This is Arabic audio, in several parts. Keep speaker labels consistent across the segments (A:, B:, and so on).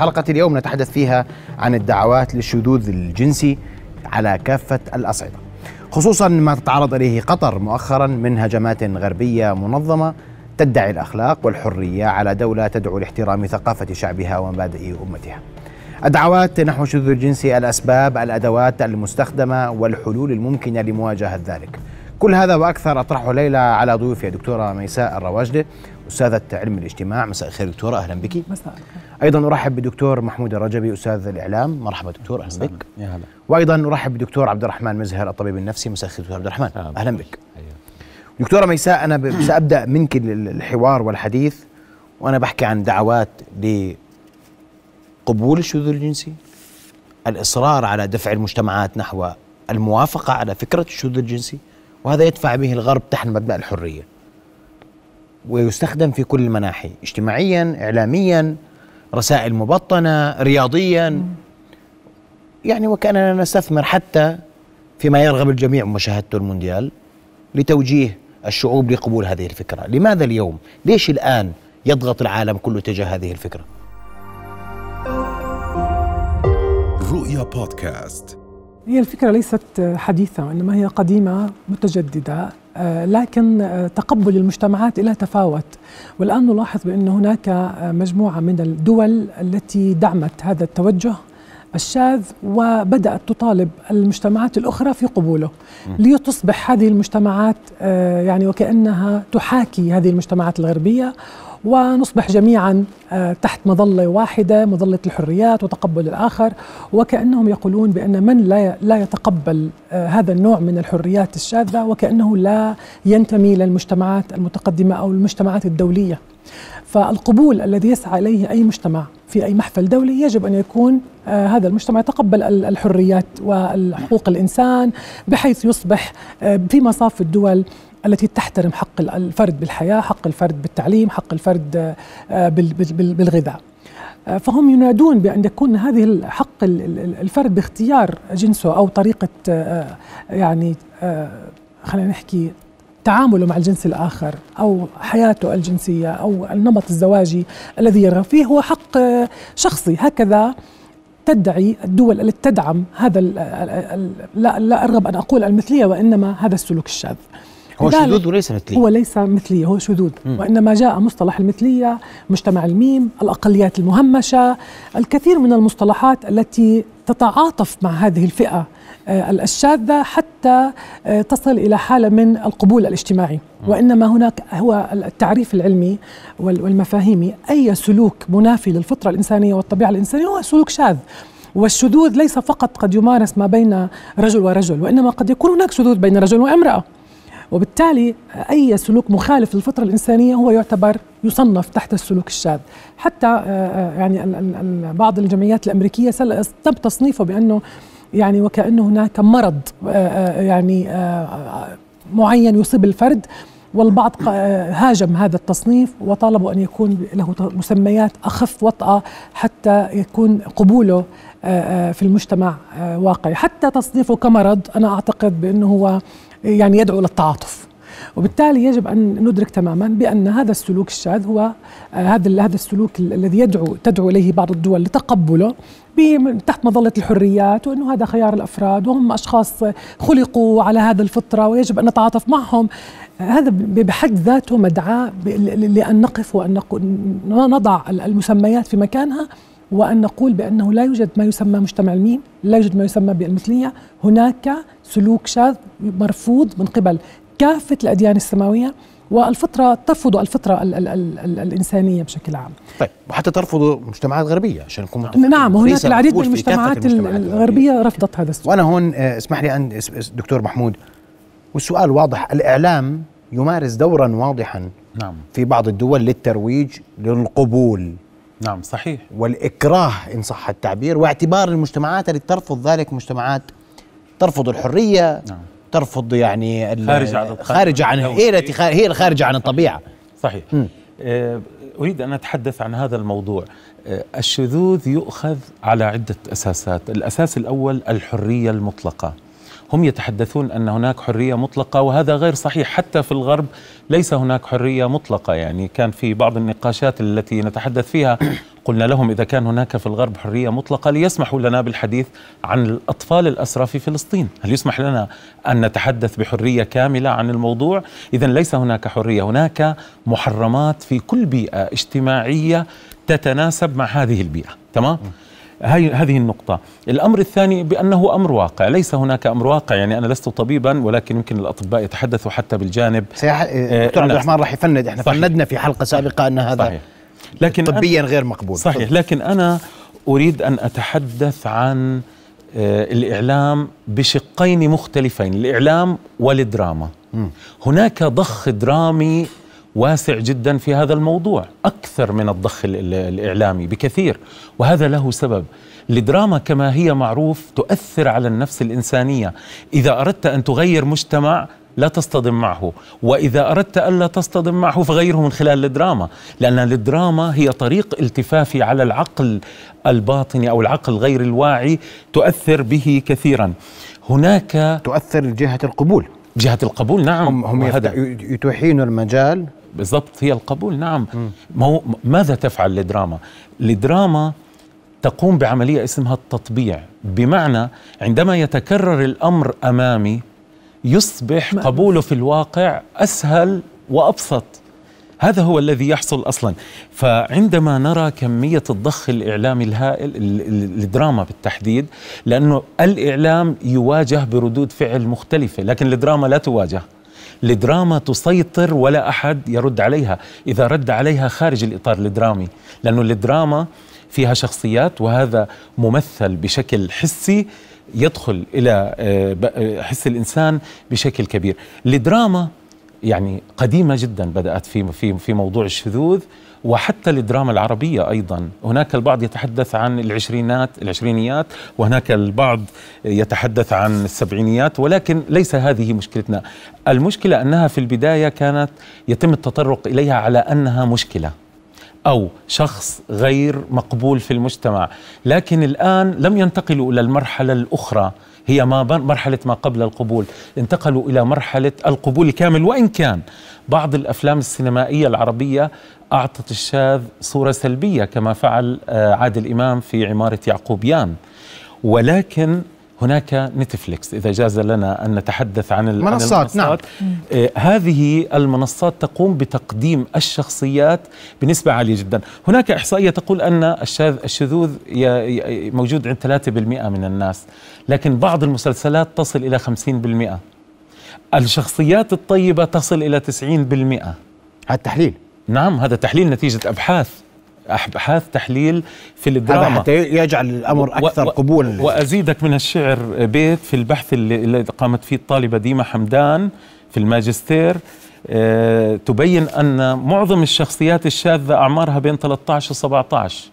A: حلقة اليوم نتحدث فيها عن الدعوات للشذوذ الجنسي على كافة الأصعدة. خصوصا ما تتعرض إليه قطر مؤخرا من هجمات غربية منظمة تدعي الأخلاق والحرية على دولة تدعو لاحترام ثقافة شعبها ومبادئ أمتها. الدعوات نحو الشذوذ الجنسي الأسباب الأدوات المستخدمة والحلول الممكنة لمواجهة ذلك. كل هذا وأكثر اطرحه ليلى على ضيوفي دكتورة ميساء الرواجده أستاذة علم الاجتماع. مساء الخير دكتورة أهلا بك. مساء أيضا أرحب بدكتور محمود الرجبي أستاذ الإعلام. مرحبا دكتور أهلا بك. يا هلا. وأيضا أرحب بدكتور عبد الرحمن مزهر الطبيب النفسي. مساء الخير دكتور عبد الرحمن. أهلا بك. دكتورة ميساء أنا سأبدأ منك الحوار والحديث وأنا بحكي عن دعوات لقبول الشذوذ الجنسي الإصرار على دفع المجتمعات نحو الموافقة على فكرة الشذوذ الجنسي وهذا يدفع به الغرب تحت مبدأ الحرية. ويستخدم في كل المناحي اجتماعيا إعلاميا رسائل مبطنة رياضيا يعني وكأننا نستثمر حتى فيما يرغب الجميع مشاهدته المونديال لتوجيه الشعوب لقبول هذه الفكرة لماذا اليوم؟ ليش الآن يضغط العالم كله تجاه هذه الفكرة؟
B: رؤيا بودكاست
C: هي الفكرة ليست حديثة وإنما هي قديمة متجددة آه، لكن آه، تقبل المجتمعات إلى تفاوت. والآن نلاحظ بأن هناك آه، مجموعة من الدول التي دعمت هذا التوجه الشاذ وبدأت تطالب المجتمعات الأخرى في قبوله لتصبح هذه المجتمعات يعني وكأنها تحاكي هذه المجتمعات الغربية ونصبح جميعا آه، تحت مظلة واحدة مظلة الحريات وتقبل الآخر وكأنهم يقولون بأن من لا لا يتقبل آه، هذا النوع من الحريات الشاذة وكأنه لا ينتمي للمجتمعات المتقدمة أو المجتمعات الدولية. فالقبول الذي يسعى إليه أي مجتمع في أي محفل دولي يجب أن يكون آه هذا المجتمع يتقبل الحريات والحقوق الإنسان بحيث يصبح آه في مصاف الدول التي تحترم حق الفرد بالحياة، حق الفرد بالتعليم، حق الفرد آه، بالغذاء. فهم ينادون بأن يكون هذه حق الفرد باختيار جنسه أو طريقة آه، يعني خلينا نحكي تعامله مع الجنس الآخر أو حياته الجنسية أو النمط الزواجي الذي يرغب فيه هو حق شخصي. هكذا تدعي الدول التي تدعم هذا لا, لا أرغب أن أقول المثلية وإنما هذا السلوك الشاذ.
A: هو شذوذ وليس مثلية
C: هو ليس مثلية هو شذوذ. وإنما جاء مصطلح المثلية مجتمع الميم الأقليات المهمشة الكثير من المصطلحات التي تتعاطف مع هذه الفئة الشاذة حتى آه، تصل إلى حالة من القبول الاجتماعي. وإنما هناك هو التعريف العلمي والمفاهيمي أي سلوك منافي للفطرة الإنسانية والطبيعة الإنسانية هو سلوك شاذ. والشذوذ ليس فقط قد يمارس ما بين رجل ورجل وإنما قد يكون هناك شذوذ بين رجل وامرأة. وبالتالي أي سلوك مخالف للفطرة الإنسانية هو يعتبر يصنف تحت السلوك الشاذ. حتى آه، آه، يعني بعض الجمعيات الأمريكية تم تصنيفه بأنه يعني وكأنه هناك مرض آه، يعني معين يصيب الفرد والبعض هاجم هذا التصنيف وطالبوا أن يكون له مسميات أخف وطأة حتى يكون قبوله في المجتمع واقعي. حتى تصنيفه كمرض أنا أعتقد بأنه هو يعني يدعو للتعاطف. وبالتالي يجب أن ندرك تماما بأن هذا السلوك الشاذ هو آه، هذا هذا السلوك الذي يدعو تدعو إليه بعض الدول لتقبله تحت مظلة الحريات وإنه هذا خيار الأفراد وهم أشخاص خلقوا على هذا الفطرة ويجب أن نتعاطف معهم. هذا بحد ذاته مدعاة لأن نقف وأن نضع المسميات في مكانها وأن نقول بأنه لا يوجد ما يسمى مجتمع الميم لا يوجد ما يسمى بالمثلية. هناك سلوك شاذ مرفوض من قبل كافة الأديان السماوية والفطرة ترفض الفطرة ال ال ال ال الإنسانية بشكل عام.
A: طيب وحتى ترفض المجتمعات الغربية عشان نكون
C: نعم هناك العديد من المجتمعات الغربية. رفضت هذا السؤال.
A: وأنا هون آه، اسمح لي أن دكتور محمود. والسؤال واضح الإعلام يمارس دورا واضحا نعم. في بعض الدول للترويج للقبول.
D: نعم صحيح.
A: والإكراه إن صح التعبير واعتبار المجتمعات التي ترفض ذلك مجتمعات ترفض الحرية. نعم. ترفض يعني
D: خارج عن
A: خارجة عن هي التي هي الخارجة عن الطبيعة.
D: صحيح. م. آه، أريد أن أتحدث عن هذا الموضوع. آه، الشذوذ يؤخذ على عدة أساسات. الأساس الأول الحرية المطلقة. هم يتحدثون أن هناك حرية مطلقة وهذا غير صحيح. حتى في الغرب ليس هناك حرية مطلقة. يعني كان في بعض النقاشات التي نتحدث فيها قلنا لهم إذا كان هناك في الغرب حرية مطلقة ليسمحوا لنا بالحديث عن الأطفال الاسرى في فلسطين، هل يسمح لنا أن نتحدث بحرية كاملة عن الموضوع؟ اذا ليس هناك حرية، هناك محرمات في كل بيئة اجتماعية تتناسب مع هذه البيئة، تمام؟ هاي هذه النقطة، الأمر الثاني بأنه أمر واقع، ليس هناك أمر واقع. يعني أنا لست طبيبا ولكن يمكن الأطباء يتحدثوا حتى بالجانب.
A: سيح...
D: آه،
A: دكتور عبد. الرحمن راح يفند. إحنا
D: صحيح.
A: فندنا في حلقة سابقة أن هذا
D: صحيح. لكن أنا-
A: طبيا غير مقبول.
D: صحيح. لكن أنا أريد أن أتحدث عن آه، الإعلام بشقين مختلفين. الإعلام والدراما. هناك ضخ درامي واسع جدا في هذا الموضوع أكثر من الضخ ال- ال- الإعلامي بكثير. وهذا له سبب. الدراما كما هي معروف تؤثر على النفس الإنسانية. إذا أردت أن تغير مجتمع لا تصطدم معه. وإذا أردت ألا تصطدم معه فغيره من خلال الدراما. لأن الدراما هي طريق التفافي على العقل الباطني أو العقل غير الواعي تؤثر به كثيرا. هناك
A: تؤثر جهة القبول.
D: جهة القبول نعم.
A: هم هم يتوحين المجال
D: بالضبط هي القبول نعم. مو ماذا تفعل الدراما الدراما تقوم بعملية اسمها التطبيع. بمعنى عندما يتكرر الأمر أمامي يصبح قبوله في الواقع أسهل وأبسط. هذا هو الذي يحصل أصلا. فعندما نرى كمية الضخ الإعلامي الهائل ال- ال- الدراما بالتحديد لأنه الإعلام يواجه بردود فعل مختلفة لكن الدراما لا تواجه. الدراما تسيطر ولا أحد يرد عليها إذا رد عليها خارج الإطار الدرامي لأنه الدراما فيها شخصيات وهذا ممثل بشكل حسي يدخل إلى آه، آه، حس الإنسان بشكل كبير. الدراما يعني قديمة جدا بدأت في في في موضوع الشذوذ وحتى الدراما العربية أيضا. هناك البعض يتحدث عن العشرينات العشرينيات وهناك البعض يتحدث عن السبعينيات ولكن ليس هذه مشكلتنا. المشكلة أنها في البداية كانت يتم التطرق إليها على أنها مشكلة أو شخص غير مقبول في المجتمع. لكن الآن لم ينتقلوا إلى المرحلة الأخرى. هي ما مرحلة ما قبل القبول. انتقلوا إلى مرحلة القبول الكامل وإن كان بعض الأفلام السينمائية العربية أعطت الشاذ صورة سلبية كما فعل آه، عادل إمام في عمارة يعقوبيان. ولكن هناك نتفليكس إذا جاز لنا أن نتحدث عن ال- عن
A: منصات، نعم.
D: آه، هذه المنصات تقوم بتقديم الشخصيات بنسبة عالية جدا. هناك إحصائية تقول أن الشذوذ موجود عند 3% من الناس لكن بعض المسلسلات تصل إلى 50% الشخصيات الطيبة تصل إلى 90%
A: هذا التحليل
D: نعم هذا تحليل نتيجة أبحاث. أبحاث تحليل في
A: هذا
D: الدراما
A: حتى يجعل الأمر أكثر
D: و-
A: قبولا.
D: وأزيدك من الشعر بيت في البحث اللي, اللي قامت فيه الطالبة ديما حمدان في الماجستير. آه، تبين أن معظم الشخصيات الشاذة أعمارها بين 13 و 17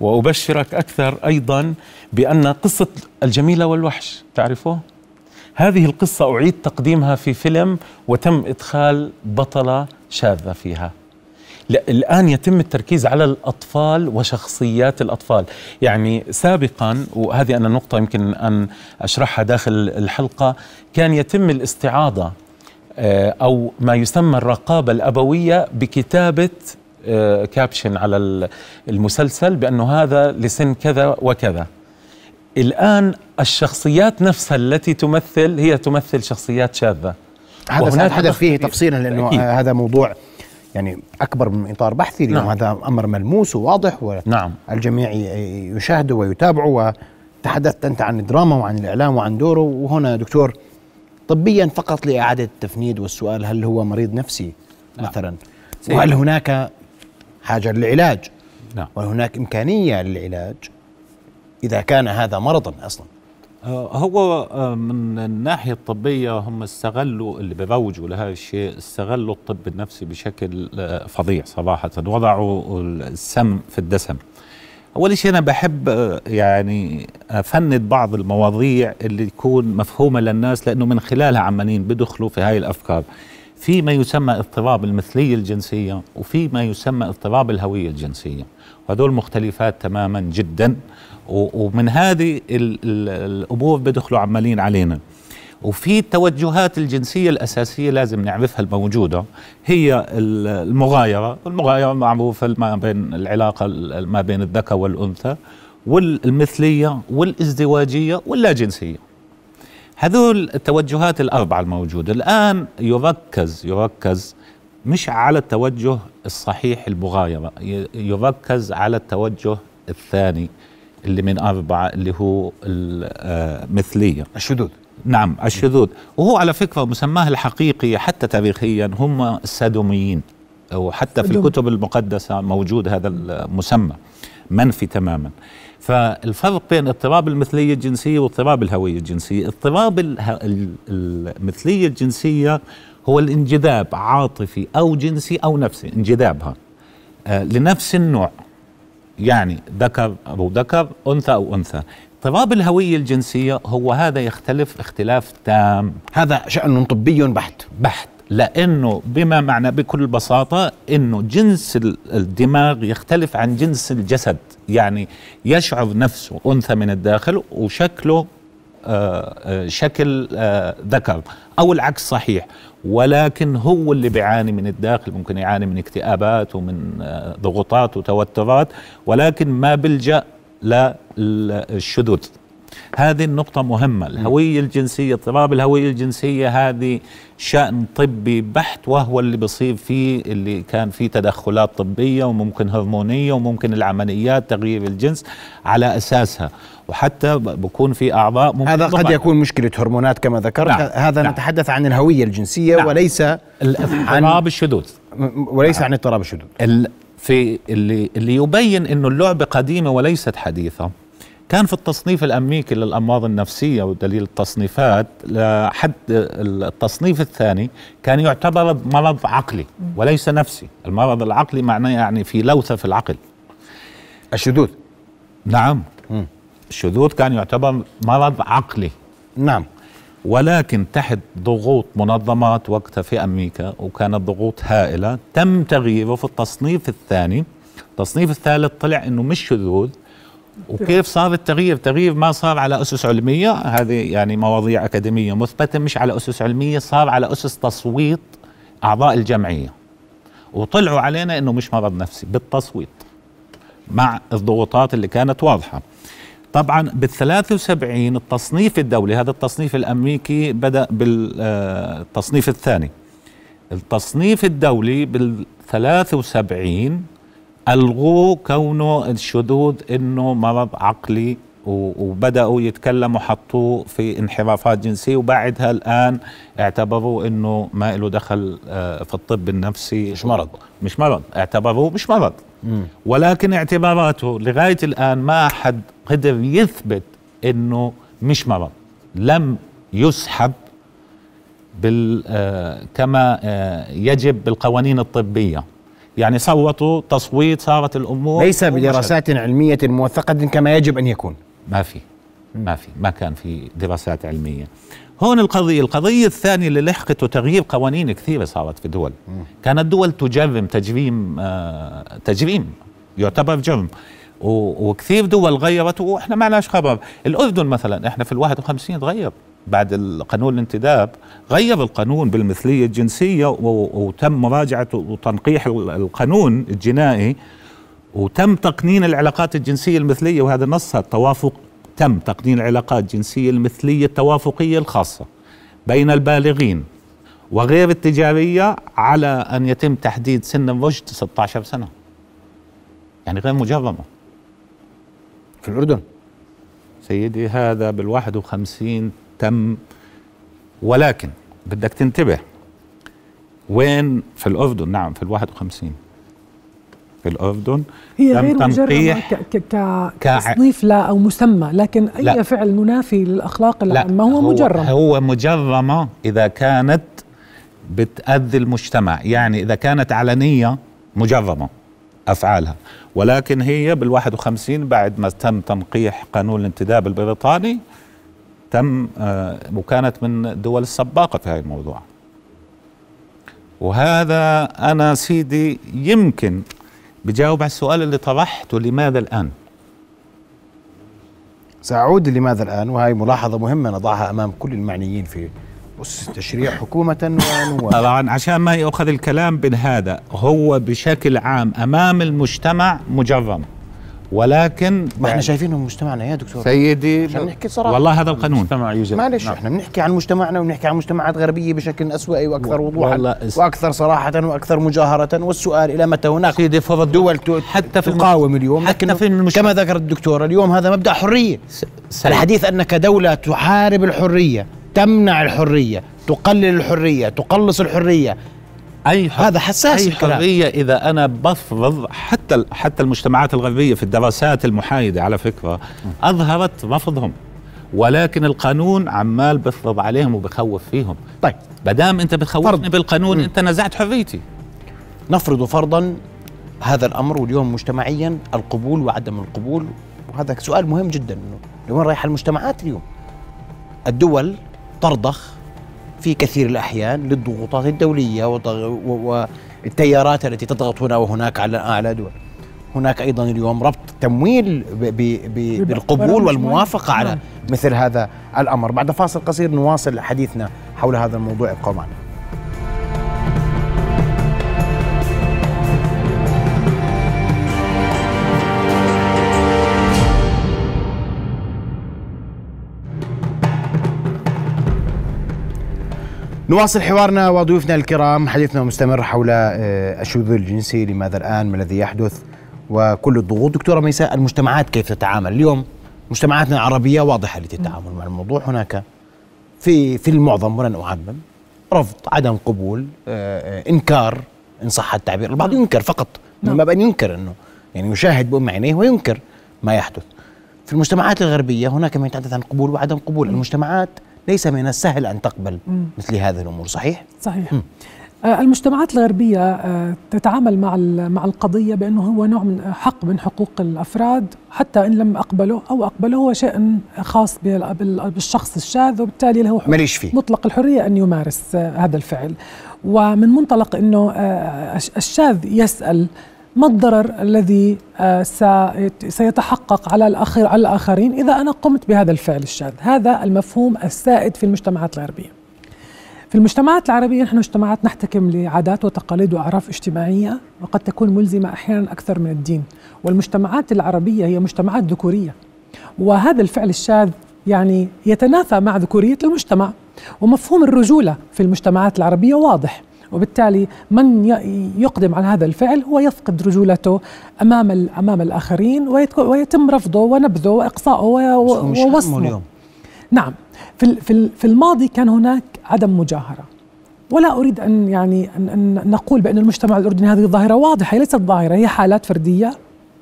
D: وأبشرك أكثر أيضا بأن قصة الجميلة والوحش تعرفه؟ هذه القصة أعيد تقديمها في فيلم وتم إدخال بطلة شاذة فيها. الآن يتم التركيز على الأطفال وشخصيات الأطفال يعني سابقا وهذه أنا نقطة يمكن أن أشرحها داخل الحلقة كان يتم الاستعاضة آه، أو ما يسمى الرقابة الأبوية بكتابة آه، كابشن على ال- المسلسل بأنه هذا لسن كذا وكذا الآن الشخصيات نفسها التي تمثل هي تمثل شخصيات شاذة
A: هذا سنتحدث فيه. تفصيلا لأنه
D: أكيد.
A: آه، هذا موضوع يعني أكبر من إطار بحثي اليوم
D: نعم.
A: هذا أمر ملموس وواضح
D: نعم.
A: والجميع ي- يشاهده ويتابعه وتحدثت أنت عن الدراما وعن الإعلام وعن دوره. وهنا دكتور طبيا فقط لإعادة التفنيد والسؤال هل هو مريض نفسي مثلا؟ وهل هناك حاجة للعلاج؟
E: نعم.
A: وهل هناك إمكانية للعلاج إذا كان هذا مرضا
E: أصلا؟ هو آه، من الناحية الطبية هم استغلوا اللي بروجوا لهذا الشيء استغلوا الطب النفسي بشكل آه، فظيع صراحة. وضعوا السم في الدسم. أول شيء أنا بحب آه، يعني أفند بعض المواضيع اللي تكون مفهومة للناس لأنه من خلالها عمالين بدخلوا في هاي الأفكار. في ما يسمى اضطراب المثلية الجنسية وفي ما يسمى اضطراب الهوية الجنسية. وهذول مختلفات تماما جدا. ومن هذه ال- ال- الأمور بدخلوا عمالين علينا. وفي التوجهات الجنسية الأساسية لازم نعرفها الموجودة هي ال- المغايرة. المغايرة معروفة ما بين العلاقة ال- ما بين الذكر والأنثى والمثلية والازدواجية واللاجنسية. هذول التوجهات الأربعة الموجودة. الآن يركز يركز مش على التوجه الصحيح المغايرة يركز على التوجه الثاني. اللي من أربعة اللي هو المثلية
A: الشذوذ.
E: نعم الشذوذ. وهو على فكرة مسماه الحقيقي حتى تاريخيا هم السادوميين. وحتى في. الكتب المقدسة موجود هذا المسمى منفي تماما. فالفرق بين اضطراب المثلية الجنسية واضطراب الهوية الجنسية. اضطراب المثلية الجنسية هو الانجذاب عاطفي أو جنسي أو نفسي انجذابها. آه، لنفس النوع. يعني ذكر أو ذكر أنثى أو أنثى. اضطراب الهوية الجنسية هو هذا يختلف اختلاف تام.
A: هذا شأن طبي بحت.
E: بحت. لأنه بما معنى بكل بساطة إنه جنس ال- الدماغ يختلف عن جنس الجسد. يعني يشعر نفسه أنثى من الداخل وشكله آه، آه، شكل آه، ذكر. أو العكس صحيح. ولكن هو اللي بيعاني من الداخل ممكن يعاني من اكتئابات ومن آه، ضغوطات وتوترات ولكن ما بيلجا للشذوذ هذه النقطة مهمة الهوية الجنسية اضطراب الهوية الجنسية هذه شأن طبي بحت وهو اللي بصير فيه اللي كان فيه تدخلات طبية وممكن هرمونية وممكن العمليات تغيير الجنس على أساسها. وحتى بكون في أعضاء ممكن
A: هذا قد. يكون مشكلة هرمونات كما ذكرت.
E: نعم،
A: هذا
E: نعم.
A: نتحدث عن الهوية الجنسية
E: نعم.
A: وليس
E: الاضطراب الشذوذ.
A: وليس عن اضطراب الشذوذ.
E: ال- في اللي اللي يبين إنه اللعبة قديمة وليست حديثة. كان في التصنيف الأمريكي للأمراض النفسية ودليل التصنيفات لحد التصنيف الثاني كان يعتبر مرض عقلي وليس نفسي، المرض العقلي معناه يعني في لوثة في العقل.
A: الشذوذ.
E: نعم. الشذوذ كان يعتبر مرض عقلي.
A: نعم.
E: ولكن تحت ضغوط منظمات وقتها في أمريكا وكانت ضغوط هائلة تم تغييره في التصنيف الثاني. التصنيف الثالث طلع إنه مش شذوذ وكيف صار التغيير؟ تغيير ما صار على أسس علمية هذه يعني مواضيع أكاديمية مثبتة مش على أسس علمية صار على أسس تصويت أعضاء الجمعية. وطلعوا علينا إنه مش مرض نفسي بالتصويت مع الضغوطات اللي كانت واضحة. طبعا بال 73 التصنيف الدولي هذا التصنيف الأمريكي بدأ بالتصنيف الثاني. التصنيف الدولي بال 73 ألغوا كونه الشذوذ إنه مرض عقلي وبدأوا يتكلموا حطوه في انحرافات جنسية وبعدها الآن اعتبروا إنه ما له دخل آه، في الطب النفسي.
A: مش مرض.
E: مش مرض. اعتبروه مش مرض. ولكن اعتباراته لغاية الآن ما حد قدر يثبت إنه مش مرض. لم يسحب بال آه، كما آه، يجب بالقوانين الطبية. يعني صوتوا تصويت صارت الأمور
A: ليس. بدراسات علمية موثقة كما يجب أن يكون.
E: ما في ما في ما كان في دراسات علمية. هون القضية القضية الثانية اللي لحقته تغيير قوانين كثيرة صارت في دول. كانت دول تجرم تجريم آه تجريم يعتبر جرم. وكثير دول غيرت وإحنا ما لناش خبر. الأردن مثلا إحنا في ال 51 تغير. بعد القانون الانتداب غير القانون بالمثلية الجنسية وتم مراجعة وتنقيح ال- القانون الجنائي وتم تقنين العلاقات الجنسية المثلية وهذا نصها التوافق تم تقنين العلاقات الجنسية المثلية التوافقية الخاصة بين البالغين وغير التجارية على أن يتم تحديد سن الرشد 16 سنة. يعني غير مجرمة.
A: في الأردن.
E: سيدي هذا بالواحد وخمسين تم. ولكن بدك تنتبه وين في الأردن نعم في الواحد وخمسين. في الأردن
C: هي غير مجرمة
E: تنقيح
C: كتصنيف لا أو مسمى لكن أي
E: لا.
C: فعل منافي للأخلاق العامة هو, مجرم.
E: هو مجرمة إذا كانت بتأذي المجتمع يعني إذا كانت علنية مجرمة أفعالها. ولكن هي بالواحد وخمسين بعد ما تم تنقيح قانون الانتداب البريطاني تم آه وكانت من الدول السباقة في هذا الموضوع. وهذا أنا سيدي يمكن بجاوب على السؤال اللي طرحته لماذا الآن؟
A: سأعود لماذا الآن؟ وهي ملاحظة مهمة نضعها أمام كل المعنيين في أسس التشريع حكومة ونواب.
E: طبعا عشان ما يأخذ الكلام بالهذا هو بشكل عام أمام المجتمع مجرم. ولكن
A: ما إحنا شايفينه مجتمعنا يا دكتور.
E: سيدي
A: عشان نحكي صراحة.
E: والله هذا القانون.
D: مجتمع يوجد
A: معلش
D: نعم.
A: إحنا بنحكي عن مجتمعنا وبنحكي عن مجتمعات غربية بشكل أسوأ وأكثر وضوحا وأكثر صراحة وأكثر مجاهرة. والسؤال إلى متى هناك
E: سيدي فرض
A: دول
E: حتى في
A: تقاوم اليوم؟
E: حتى في المش-
A: كما ذكر الدكتور اليوم هذا مبدأ
E: حرية.
A: الحديث أنك دولة تحارب الحرية تمنع الحرية تقلل الحرية تقلص الحرية
E: أي
A: هذا حساس الكلام.
E: حرية إذا أنا بفرض حتى حتى المجتمعات الغربية في الدراسات المحايدة على فكرة أظهرت رفضهم ولكن القانون عمال بفرض عليهم وبخوف فيهم
A: طيب
E: بدام أنت بتخوفني
A: فرض.
E: بالقانون
A: مم.
E: أنت نزعت حريتي
A: نفرض فرضا هذا الأمر واليوم مجتمعيا القبول وعدم القبول وهذا سؤال مهم جدا لوين رايحه المجتمعات اليوم؟ الدول ترضخ في كثير الأحيان للضغوطات و- والتيارات التي تضغط هنا وهناك على اعلى دول. هناك أيضا اليوم ربط تمويل بالقبول
C: معينة.
A: على
C: نعم.
A: مثل هذا الأمر، بعد فاصل قصير نواصل حديثنا حول هذا الموضوع ابقوا معنا. نواصل حوارنا وضيوفنا الكرام. حديثنا مستمر حول آه، الشذوذ الجنسي لماذا الآن ما الذي يحدث وكل الضغوط. دكتورة ميساء المجتمعات كيف تتعامل؟ اليوم مجتمعاتنا العربية واضحة للتعامل مع الموضوع. هناك في في المعظم ولن أعمم رفض عدم قبول آه، آه، إنكار إن صح التعبير. البعض ينكر فقط من
C: نعم.
A: باب أن ينكر أنه يعني يشاهد بأم عينيه وينكر ما يحدث. في المجتمعات الغربية هناك ما يتحدث عن قبول وعدم قبول. المجتمعات ليس من السهل أن تقبل مثل هذه الأمور صحيح؟
C: صحيح. آه، المجتمعات الغربية آه، تتعامل مع مع القضية بأنه هو نوع من حق من حقوق الأفراد حتى إن لم أقبله أو أقبله هو شيء خاص بال- بال- بالشخص الشاذ وبالتالي له
A: ماليش فيه.
C: مطلق الحرية أن يمارس آه، هذا الفعل. ومن منطلق أنه الش- الشاذ يسأل ما الضرر الذي آه، سيت- سيتحقق على الآخر على الآخرين إذا أنا قمت بهذا الفعل الشاذ؟ هذا المفهوم السائد في المجتمعات الغربية في المجتمعات العربية نحن مجتمعات نحتكم لعادات وتقاليد وأعراف اجتماعية وقد تكون ملزمة أحيانا أكثر من الدين. والمجتمعات العربية هي مجتمعات ذكورية. وهذا الفعل الشاذ يعني يتنافى مع ذكورية المجتمع. ومفهوم الرجولة في المجتمعات العربية واضح. وبالتالي من يقدم على هذا الفعل هو يفقد رجولته أمام ال- أمام الآخرين ويت- ويتم رفضه ونبذه وإقصائه و-
A: بس هو مش همه
C: ووصمه.
A: اليوم.
C: نعم. في في ال- في الماضي كان هناك عدم مجاهرة. ولا أريد أن يعني ان, أن نقول بأن المجتمع الأردني هذه ظاهره واضحة هي ليست ظاهرة هي حالات فردية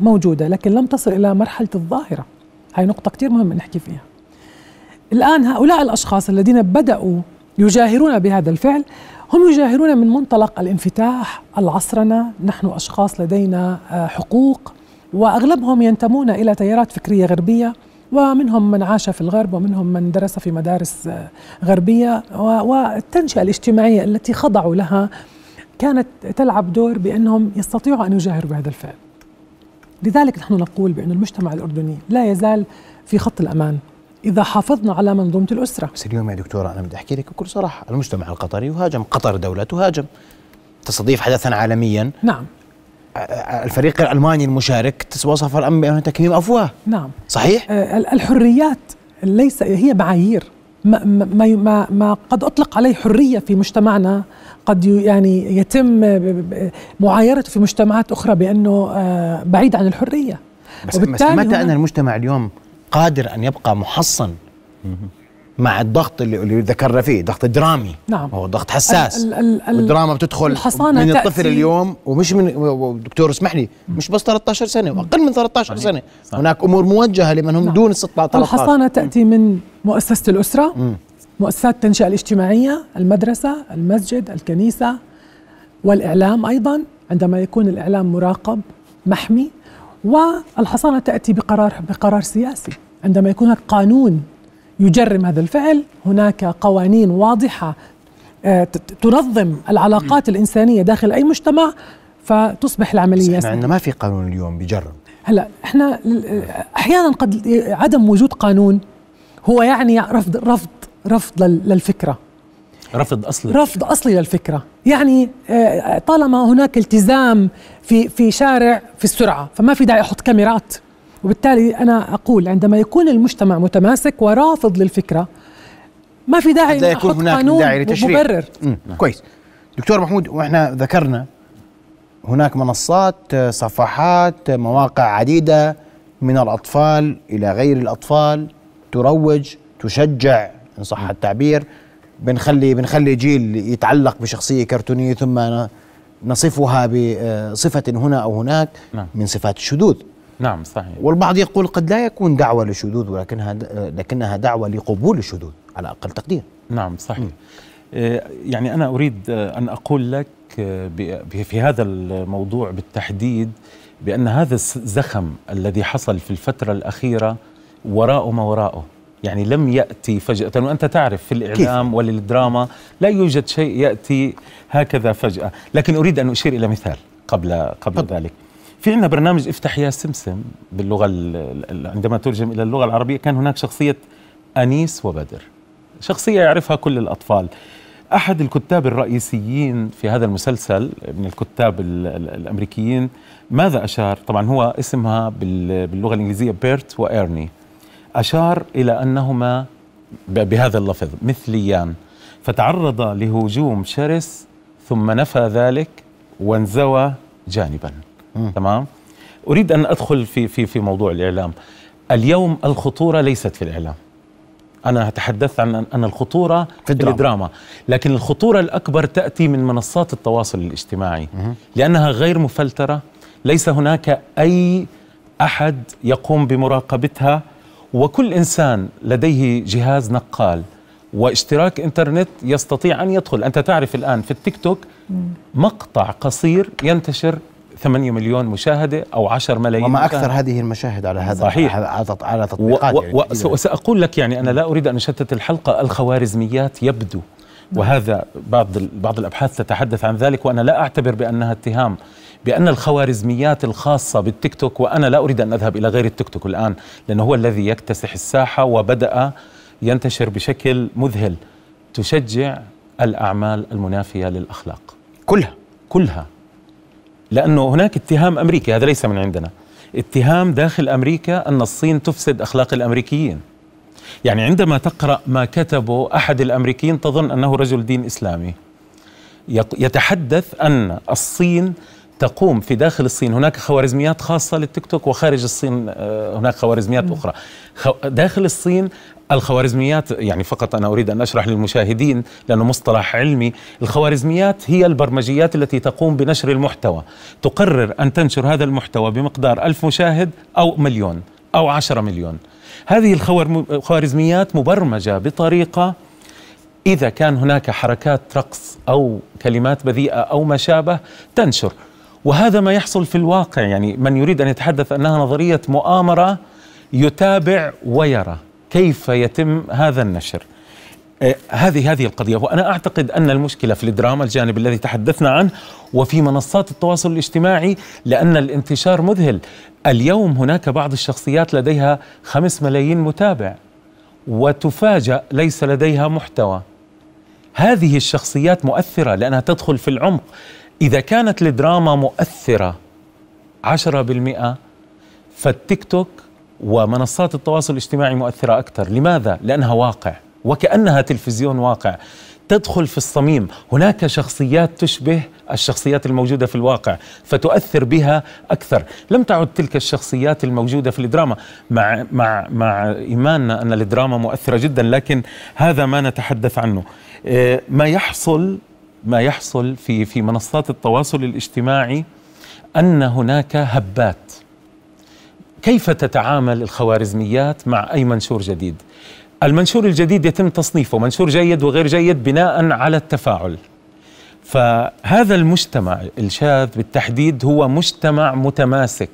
C: موجودة لكن لم تصل إلى مرحلة الظاهرة. هاي نقطة كثير مهمة نحكي فيها. الآن هؤلاء الأشخاص الذين بدأوا يجاهرون بهذا الفعل هم يجاهرون من منطلق الانفتاح العصرنه نحن أشخاص لدينا آه، حقوق وأغلبهم ينتمون إلى تيارات فكرية غربية ومنهم من عاش في الغرب ومنهم من درس في مدارس آه، غربية و- والتنشئة الاجتماعية التي خضعوا لها كانت تلعب دور بأنهم يستطيعوا أن يجاهروا بهذا الفعل. لذلك نحن نقول بأن المجتمع الأردني لا يزال في خط الأمان إذا حافظنا على منظومة الأسرة.
A: بس اليوم يا دكتورة أنا بدي أحكي لك بكل صراحة المجتمع القطري يهاجم قطر دولة تهاجم تستضيف حدثا عالميا.
C: نعم.
A: الفريق الألماني المشارك وصف الأمر بأنه تكميم أفواه.
C: نعم.
A: صحيح؟
C: آه، ال- الحريات ليس هي معايير ما, ما, ما, ما قد أطلق عليه حرية في مجتمعنا. قد يعني يتم معايرته في مجتمعات أخرى بأنه آه، بعيد عن الحرية.
A: بس, بس متى أن المجتمع اليوم قادر أن يبقى محصن مع الضغط اللي, اللي ذكرنا فيه ضغط درامي.
C: نعم.
A: هو ضغط حساس.
C: ال- ال- ال-
A: والدراما بتدخل
C: الحصانة
A: من
C: تأتي-
A: الطفل اليوم ومش من دكتور اسمح لي مش بس 13 سنة وأقل من 13 سنة. هناك أمور موجهة لمن هم
C: نعم.
A: دون 16
C: الحصانة تأتي من مؤسسة الأسرة مؤسسات التنشئة الاجتماعية المدرسة المسجد الكنيسة والإعلام أيضا عندما يكون الإعلام مراقب محمي والحصانة تأتي بقرار بقرار سياسي. عندما يكون هناك قانون يجرم هذا الفعل هناك قوانين واضحة آه، تنظم العلاقات الإنسانية داخل أي مجتمع فتصبح العملية
A: إحنا
C: سهلة.
A: عندنا ما في قانون اليوم بيجرم.
C: هلا إحنا أحيانا قد عدم وجود قانون هو يعني رفض رفض رفض لل- للفكرة.
D: رفض اصلي
C: رفض اصلي للفكره يعني آه، طالما هناك التزام في في شارع في السرعة فما في داعي أحط كاميرات. وبالتالي أنا أقول عندما يكون المجتمع متماسك ورافض للفكرة ما في داعي
A: لا يكون هناك
C: قانون
A: داعي لتشريع.
C: مبرر.
A: كويس. دكتور محمود وإحنا ذكرنا هناك منصات آه، صفحات آه، مواقع عديدة من الأطفال إلى غير الأطفال تروج تشجع إن صح التعبير بنخلي بنخلي جيل يتعلق بشخصية كرتونية ثم نصفها بصفه هنا أو هناك
D: نعم.
A: من صفات الشذوذ.
D: نعم صحيح.
A: والبعض يقول قد لا يكون دعوة للشذوذ ولكنها لكنها دعوة لقبول الشذوذ على أقل تقدير.
D: نعم صحيح. آه، يعني أنا أريد آه، أن أقول لك آه، في هذا الموضوع بالتحديد بأن هذا الزخم الذي حصل في الفترة الأخيرة وراءه ما وراءه. يعني لم يأتي فجأة. وأنت تعرف في الإعلام وللدراما لا يوجد شيء يأتي هكذا فجأة. لكن أريد أن أشير إلى مثال قبل قبل ذلك. في عندنا برنامج افتح يا سمسم باللغة ال- ال- عندما ترجم إلى اللغة العربية كان هناك شخصية أنيس وبدر. شخصية يعرفها كل الأطفال. أحد الكتاب الرئيسيين في هذا المسلسل من الكتاب ال- ال- الأمريكيين ماذا أشار؟ طبعا هو اسمها بال- باللغة الإنجليزية بيرت وإيرني أشار إلى أنهما بهذا اللفظ مثليان. فتعرض لهجوم شرس ثم نفى ذلك وانزوى جانبا. تمام؟ أريد أن أدخل في في في موضوع الإعلام. اليوم الخطورة ليست في الإعلام. أنا تحدثت عن أن الخطورة
A: في
D: في
A: الدراما.
D: الدراما. لكن الخطورة الأكبر تأتي من منصات التواصل الاجتماعي. لأنها غير مفلترة ليس هناك أي أحد يقوم بمراقبتها وكل إنسان لديه جهاز نقال واشتراك إنترنت يستطيع أن يدخل، أنت تعرف الآن في التيك توك مقطع قصير ينتشر 8 مليون مشاهدة أو 10 ملايين
A: وما. أكثر هذه المشاهد على هذا
D: صحيح.
A: على
D: و
A: تطبيقات
D: و
A: يعني
D: و
A: كثيرة.
D: وسأقول لك يعني أنا لا أريد أن أشتت الحلقة الخوارزميات يبدو وهذا بعض ال- بعض الأبحاث تتحدث عن ذلك وأنا لا أعتبر بأنها اتهام بأن الخوارزميات الخاصة بالتيك توك وأنا لا أريد أن أذهب إلى غير التيك توك الآن لأنه هو الذي يكتسح الساحة وبدأ ينتشر بشكل مذهل تشجع الأعمال المنافية للأخلاق.
A: كلها.
D: كلها. لأنه هناك اتهام أمريكي هذا ليس من عندنا. اتهام داخل أمريكا أن الصين تفسد أخلاق الأمريكيين. يعني عندما تقرأ ما كتبه أحد الأمريكيين تظن أنه رجل دين إسلامي. يتحدث أن الصين تقوم في داخل الصين. هناك خوارزميات خاصة للتيك توك وخارج الصين آه، هناك خوارزميات أخرى. داخل الصين الخوارزميات يعني فقط أنا أريد أن أشرح للمشاهدين لأنه مصطلح علمي الخوارزميات هي البرمجيات التي تقوم بنشر المحتوى. تقرر أن تنشر هذا المحتوى بمقدار ألف مشاهد أو مليون أو عشرة مليون. هذه الخوار- الخوارزميات مبرمجة بطريقة إذا كان هناك حركات رقص أو كلمات بذيئة أو ما شابه تنشر. وهذا ما يحصل في الواقع. يعني من يريد أن يتحدث أنها نظرية مؤامرة يتابع ويرى كيف يتم هذا النشر. آه، هذه هذه القضية. وأنا أعتقد أن المشكلة في الدراما الجانب الذي تحدثنا عنه وفي منصات التواصل الاجتماعي لأن الانتشار مذهل. اليوم هناك بعض الشخصيات لديها خمس ملايين متابع وتفاجأ ليس لديها محتوى. هذه الشخصيات مؤثرة لأنها تدخل في العمق. إذا كانت الدراما مؤثرة عشرة بالمئة فالتيك توك ومنصات التواصل الاجتماعي مؤثرة أكثر. لماذا؟ لأنها واقع وكأنها تلفزيون واقع. تدخل في الصميم هناك شخصيات تشبه الشخصيات الموجودة في الواقع فتؤثر بها أكثر. لم تعد تلك الشخصيات الموجودة في الدراما. مع, مع, مع إيماننا أن الدراما مؤثرة جدا لكن هذا ما نتحدث عنه. آه، ما يحصل ما يحصل في في منصات التواصل الاجتماعي أن هناك هبات. كيف تتعامل الخوارزميات مع أي منشور جديد؟ المنشور الجديد يتم تصنيفه منشور جيد وغير جيد بناء على التفاعل. فهذا المجتمع الشاذ بالتحديد هو مجتمع متماسك.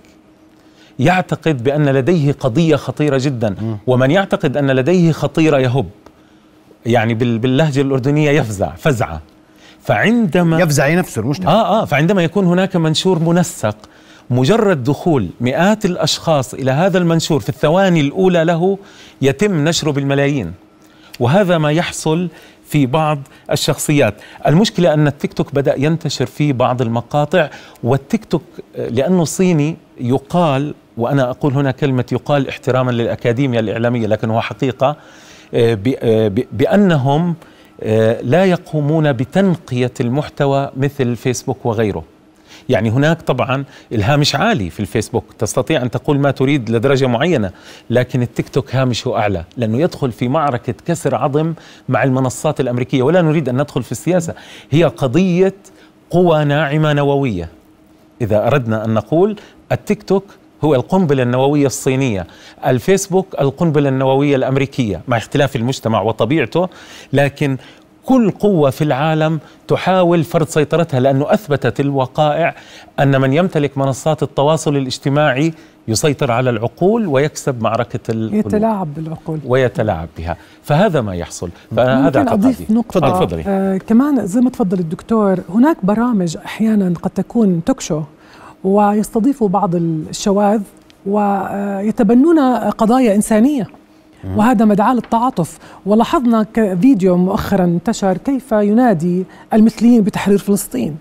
D: يعتقد بأن لديه قضية خطيرة جدا ومن يعتقد أن لديه خطيرة يهب. يعني بال- باللهجة الأردنية يفزع فزعة. فعندما
A: يفزع نفسه المجتمع.
D: آه آه فعندما يكون هناك منشور منسق مجرد دخول مئات الأشخاص إلى هذا المنشور في الثواني الأولى له يتم نشره بالملايين. وهذا ما يحصل في بعض الشخصيات. المشكلة أن التيك توك بدأ ينتشر في بعض المقاطع والتيك توك لأنه صيني يقال وأنا أقول هنا كلمة يقال احتراما للأكاديمية الإعلامية لكن هو حقيقة آه، آه، لا يقومون بتنقية المحتوى مثل فيسبوك وغيره. يعني هناك طبعا إلهامش عالي في الفيسبوك. تستطيع أن تقول ما تريد لدرجة معينة لكن التيك توك هامشه أعلى لأنه يدخل في معركة كسر عظم مع المنصات الأمريكية. ولا نريد أن ندخل في السياسة. هي قضية قوى ناعمة نووية. إذا أردنا أن نقول التيك توك هو القنبلة النووية الصينية. الفيسبوك القنبلة النووية الأمريكية مع اختلاف المجتمع وطبيعته لكن كل قوة في العالم تحاول فرض سيطرتها لأنه أثبتت الوقائع أن من يمتلك منصات التواصل الاجتماعي يسيطر على العقول ويكسب معركة القلوب.
C: يتلاعب بالعقول.
D: ويتلاعب بها. فهذا ما يحصل. فهذا
C: ممكن
D: اعتقادي
C: أضيف نقطة.
D: تفضل تفضلي.
C: آه كمان زي ما تفضل الدكتور هناك برامج أحيانا قد تكون توكشو ويستضيفوا بعض الشواذ ويتبنون قضايا إنسانية. وهذا مدعاة للتعاطف. ولاحظنا كفيديو مؤخرا انتشر كيف ينادي المثليين بتحرير فلسطين.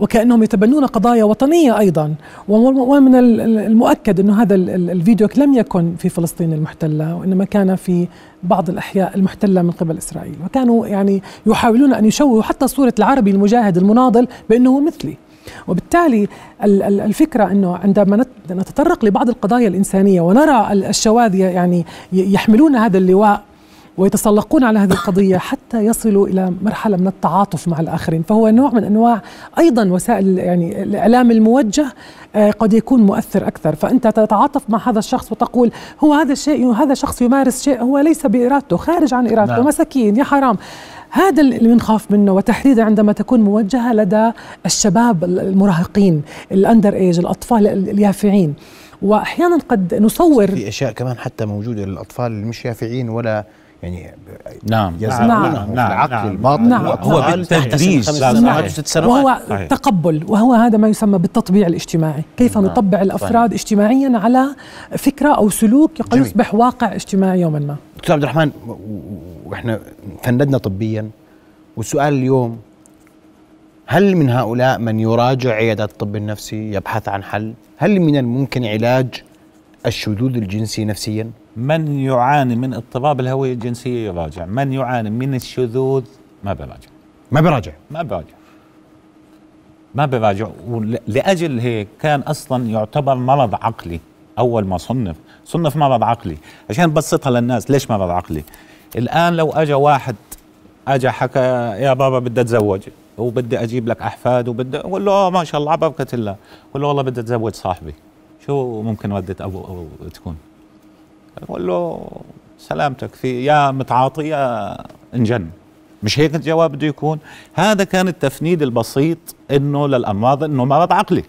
C: وكأنهم يتبنون قضايا وطنية أيضا. ومن المؤكد أن هذا الفيديو لم يكن في فلسطين المحتلة وإنما كان في بعض الأحياء المحتلة من قبل إسرائيل. وكانوا يعني يحاولون أن يشوهوا حتى صورة العربي المجاهد المناضل بأنه مثلي. وبالتالي الفكرة أنه عندما نتطرق لبعض القضايا الإنسانية ونرى الشواذ يعني يحملون هذا اللواء ويتسلقون على هذه القضية حتى يصلوا إلى مرحلة من التعاطف مع الآخرين. فهو نوع من أنواع أيضا وسائل يعني الإعلام الموجه قد يكون مؤثر أكثر. فأنت تتعاطف مع هذا الشخص وتقول هو هذا الشيء هذا شخص يمارس شيء هو ليس بإرادته خارج عن إرادته نعم. مساكين يا حرام. هذا اللي بنخاف منه وتحديدا عندما تكون موجهة لدى الشباب المراهقين الأندر إيج الأطفال اليافعين. وأحيانا قد نصور
A: في أشياء كمان حتى موجودة للأطفال اللي مش يافعين ولا يعني
E: نعم
C: نعم.
E: نعم.
A: العقل
C: نعم.
A: الباطن
C: نعم.
D: هو بالتدريج
A: سنوات
C: وهو
E: صحيح.
C: تقبل وهو هذا ما يسمى بالتطبيع الاجتماعي كيف
A: نعم.
C: نطبع الأفراد اجتماعيا على فكرة أو سلوك قد. يصبح واقع اجتماعي يوما ما
A: دكتور عبد الرحمن وإحنا فندنا طبيا والسؤال اليوم هل من هؤلاء من يراجع عيادات الطب النفسي يبحث عن حل؟ هل من الممكن علاج الشذوذ الجنسي نفسيا؟
E: من يعاني من اضطراب الهوية الجنسية يراجع. من يعاني من الشذوذ ما بيراجع
A: ما بيراجع
E: ما بيراجع ما بيراجع ول- لأجل هيك كان أصلا يعتبر مرض عقلي. أول ما صنف. صنف مرض عقلي. عشان بسطها للناس ليش مرض عقلي؟ الآن لو أجا واحد أجا حكى يا بابا بدي أتزوج. وبدي أجيب لك أحفاد وبدي أقول له آه ما شاء الله على بركة الله. أقول له والله بدي أتزوج صاحبي. شو ممكن ردة أبو, أبو تكون؟ أقول له سلامتك في يا متعاطي يا انجن. مش هيك الجواب بده يكون؟ هذا كان التفنيد البسيط إنه للأمراض إنه مرض عقلي.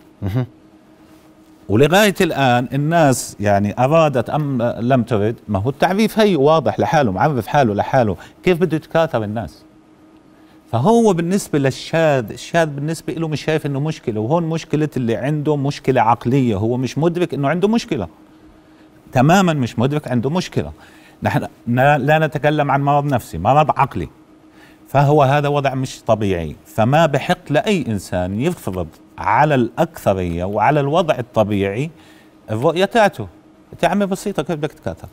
E: ولغاية الآن الناس يعني أرادت أم لم ترد ما هو التعريف هي واضح لحاله معرف حاله لحاله كيف بده يتكاثر الناس؟ فهو بالنسبة للشاذ الشاذ بالنسبة له مش شايف إنه مشكلة وهون مشكلة اللي عنده مشكلة عقلية هو مش مدرك إنه عنده مشكلة. تماما مش مدرك عنده مشكلة. نحن لا نتكلم عن مرض نفسي مرض عقلي. فهو هذا وضع مش طبيعي. فما بحق لأي إنسان يفرض على الأكثرية وعلى الوضع الطبيعي الرؤية تاعته يا عمي بسيطة كيف بدك تكاثر؟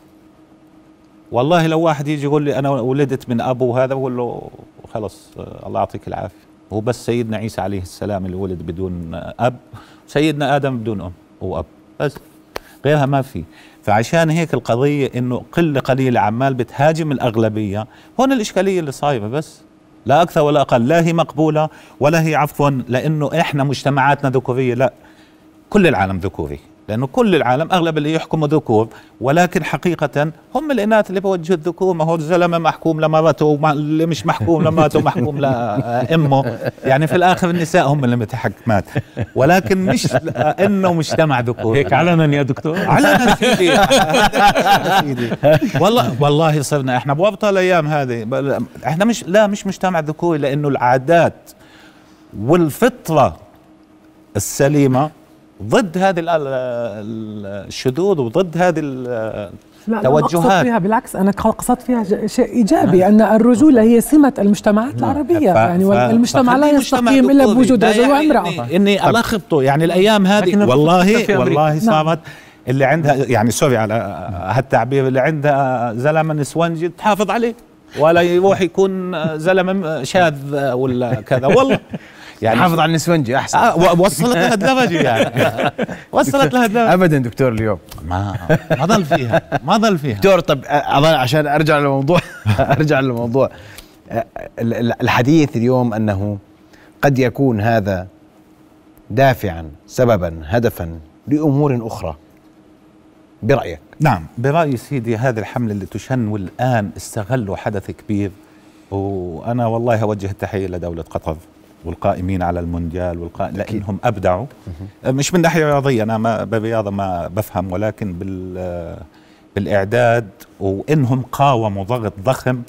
E: والله لو واحد يجي يقول لي أنا ولدت من أبو هذا بقول له خلص الله يعطيك العافية. هو بس سيدنا عيسى عليه السلام اللي ولد بدون أب سيدنا آدم بدون أم وأب بس. غيرها ما في. فعشان هيك القضية إنه قلة قليلة عمال بتهاجم الأغلبية. هون الإشكالية اللي صايرة بس. لا أكثر ولا أقل. لا هي مقبولة ولا هي عفوا لأنه إحنا مجتمعاتنا ذكورية. لا كل العالم ذكوري. لأنه كل العالم أغلب اللي يحكموا ذكور ولكن حقيقة هم الإناث اللي بوجهوا الذكور ما هو الزلمة محكوم لمرته اللي مش محكوم لمراته محكوم لأمه يعني في الآخر النساء هم اللي متحكمات. ولكن مش إنه مجتمع ذكوري
D: هيك علنا يا دكتور؟
E: على سيدي. والله والله صرنا إحنا بورطه الأيام هذه. إحنا مش لا مش مجتمع ذكوري لأنه العادات والفطرة السليمة ضد هذه ال- ال- الشذوذ وضد هذه ال-
C: لا
E: توجهات.
C: فيها بالعكس أنا قصدت فيها شيء إيجابي أن الرجولة هي سمة المجتمعات العربية
E: ف-
C: يعني
E: ف-
C: والمجتمع لا يستقيم إلا
E: دكتوري.
C: بوجود رجل
E: يعني
C: وامرأة
E: إني, إني ألخبطه يعني الأيام
D: لكن
E: هذه والله. والله
C: نعم.
E: صارت اللي عندها يعني سوري على هالتعبير اللي عندها زلمة نسوانجي تحافظ عليه ولا يروح يكون زلمة شاذ ولا كذا والله يعني
A: حافظ على النسونجي أحسن.
E: آه وصلت لهالدرجه يعني. وصلت لهالدرجه
A: ابدا دكتور اليوم.
E: ما ما ضل فيها ما ضل فيها.
A: دكتور طب أظن عشان أرجع للموضوع أرجع للموضوع. ال- ال- الحديث اليوم أنه قد يكون هذا دافعا سببا هدفا لأمور أخرى. برأيك؟
E: نعم برأيي سيدي هذه الحملة اللي تشن والآن استغلوا حدث كبير وأنا والله أوجه التحية لدولة قطر. والقائمين على المونديال والقائم لأنهم أبدعوا. مش من ناحية رياضية أنا ما بالرياضة ما بفهم ولكن بال بالإعداد وإنهم قاوموا ضغط ضخم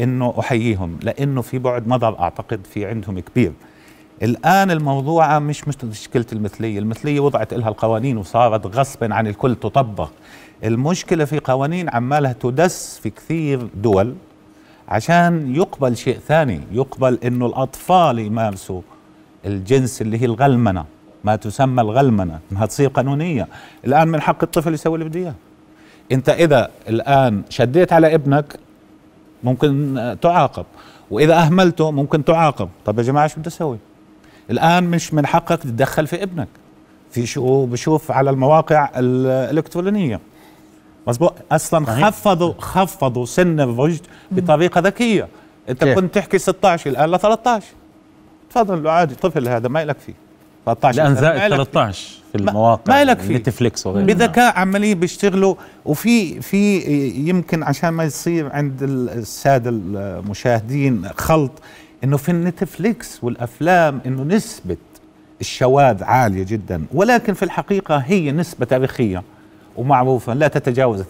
E: إنه أحييهم لأنه في بعد نظر أعتقد في عندهم كبير. الآن الموضوع مش مش مشكلة المثلية المثلية وضعت لها القوانين وصارت غصبا عن الكل تطبق. المشكلة في قوانين عمالها تدس في كثير دول. عشان يقبل شيء ثاني يقبل إنه الأطفال يمارسوا الجنس اللي هي الغلمنة ما تسمى الغلمنة انها تصير قانونية. الآن من حق الطفل يسوي اللي بده إياه. أنت إذا الآن شديت على ابنك ممكن تعاقب. وإذا أهملته ممكن تعاقب. طب يا جماعة شو بدي أسوي؟ الآن مش من حقك تتدخل في ابنك. في شو بشوف على المواقع الإلكترونية. مظبوط أصلا
D: صحيح.
E: خفضوا خفضوا سن الرشد بطريقة ذكية أنت
A: كيف؟
E: كنت تحكي 16 الآن ل 13 تفضل له عادي طفل هذا ما لك فيه 13 الآن
D: زائد
E: ما إلك فيه.
D: 13 في المواقع
E: ما لك فيه.
D: نتفليكس وغيرها
E: بذكاء عمالين بيشتغلوا وفي في يمكن عشان ما يصير عند السادة المشاهدين خلط إنه في النتفليكس والأفلام إنه نسبة الشواذ عالية جدا ولكن في الحقيقة هي نسبة تاريخية ومعروفه لا تتجاوز 2%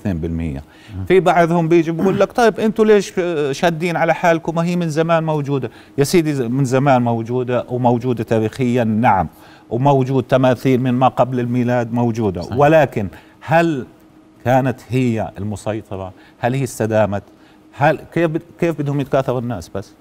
E: في بعضهم بيجي بيقول لك طيب أنتوا ليش شادين على حالكم؟ ما هي من زمان موجودة. يا سيدي من زمان موجودة وموجودة تاريخيا نعم. وموجود تماثيل من ما قبل الميلاد موجودة. صحيح. ولكن هل كانت هي المسيطرة؟ هل هي استدامت؟ هل كيف كيف بدهم يتكاثروا الناس بس؟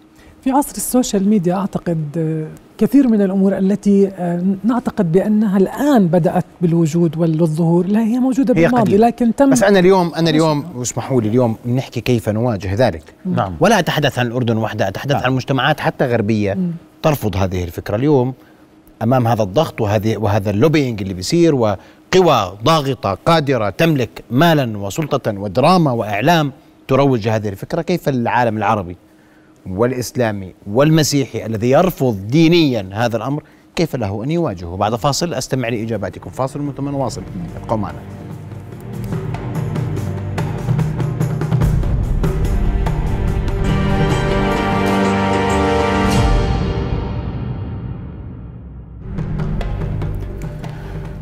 C: في عصر ال social media أعتقد آه، كثير من الأمور التي آه، نعتقد بأنها الآن بدأت بالوجود والظهور لا هي موجودة
A: هي
C: بالماضي. لكن تم
A: بس أنا اليوم أنا اليوم اسمحوا لي اليوم نحكي كيف نواجه ذلك.
D: نعم.
A: ولا أتحدث عن الأردن وحدها أتحدث
E: نعم.
A: عن مجتمعات حتى غربية ترفض هذه الفكرة. اليوم أمام هذا الضغط وهذه وهذا اللوبينج اللي بيصير وقوى ضاغطة قادرة تملك مالا وسلطة ودراما وإعلام تروج هذه الفكرة كيف العالم العربي؟ والإسلامي والمسيحي الذي يرفض دينيا هذا الأمر كيف له أن يواجهه؟ بعد فاصل أستمع لإجاباتكم. فاصل ثم نواصل ابقوا معنا.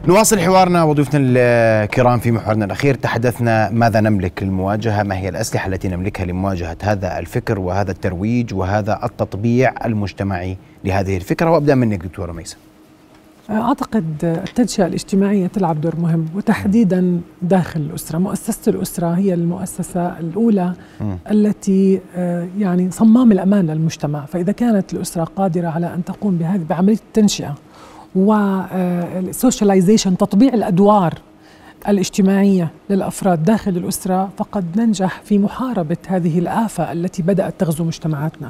A: نواصل حوارنا وضيوفنا الكرام في محورنا الأخير. تحدثنا ماذا نملك للمواجهة؟ ما هي الأسلحة التي نملكها لمواجهة هذا الفكر وهذا الترويج وهذا التطبيع المجتمعي لهذه الفكرة؟ وأبدأ منك دكتورة ميسه
C: أعتقد التنشئة الاجتماعية تلعب دور مهم وتحديدا داخل الأسرة. مؤسسة الأسرة هي المؤسسة الأولى
A: مم.
C: التي آه، يعني صمام الأمان للمجتمع. فإذا كانت الأسرة قادرة على أن تقوم بهذه بعملية التنشئة والسوشياليزيشن تطبيع الأدوار الاجتماعية للأفراد داخل الأسرة فقد ننجح في محاربة هذه الآفة التي بدأت تغزو مجتمعاتنا.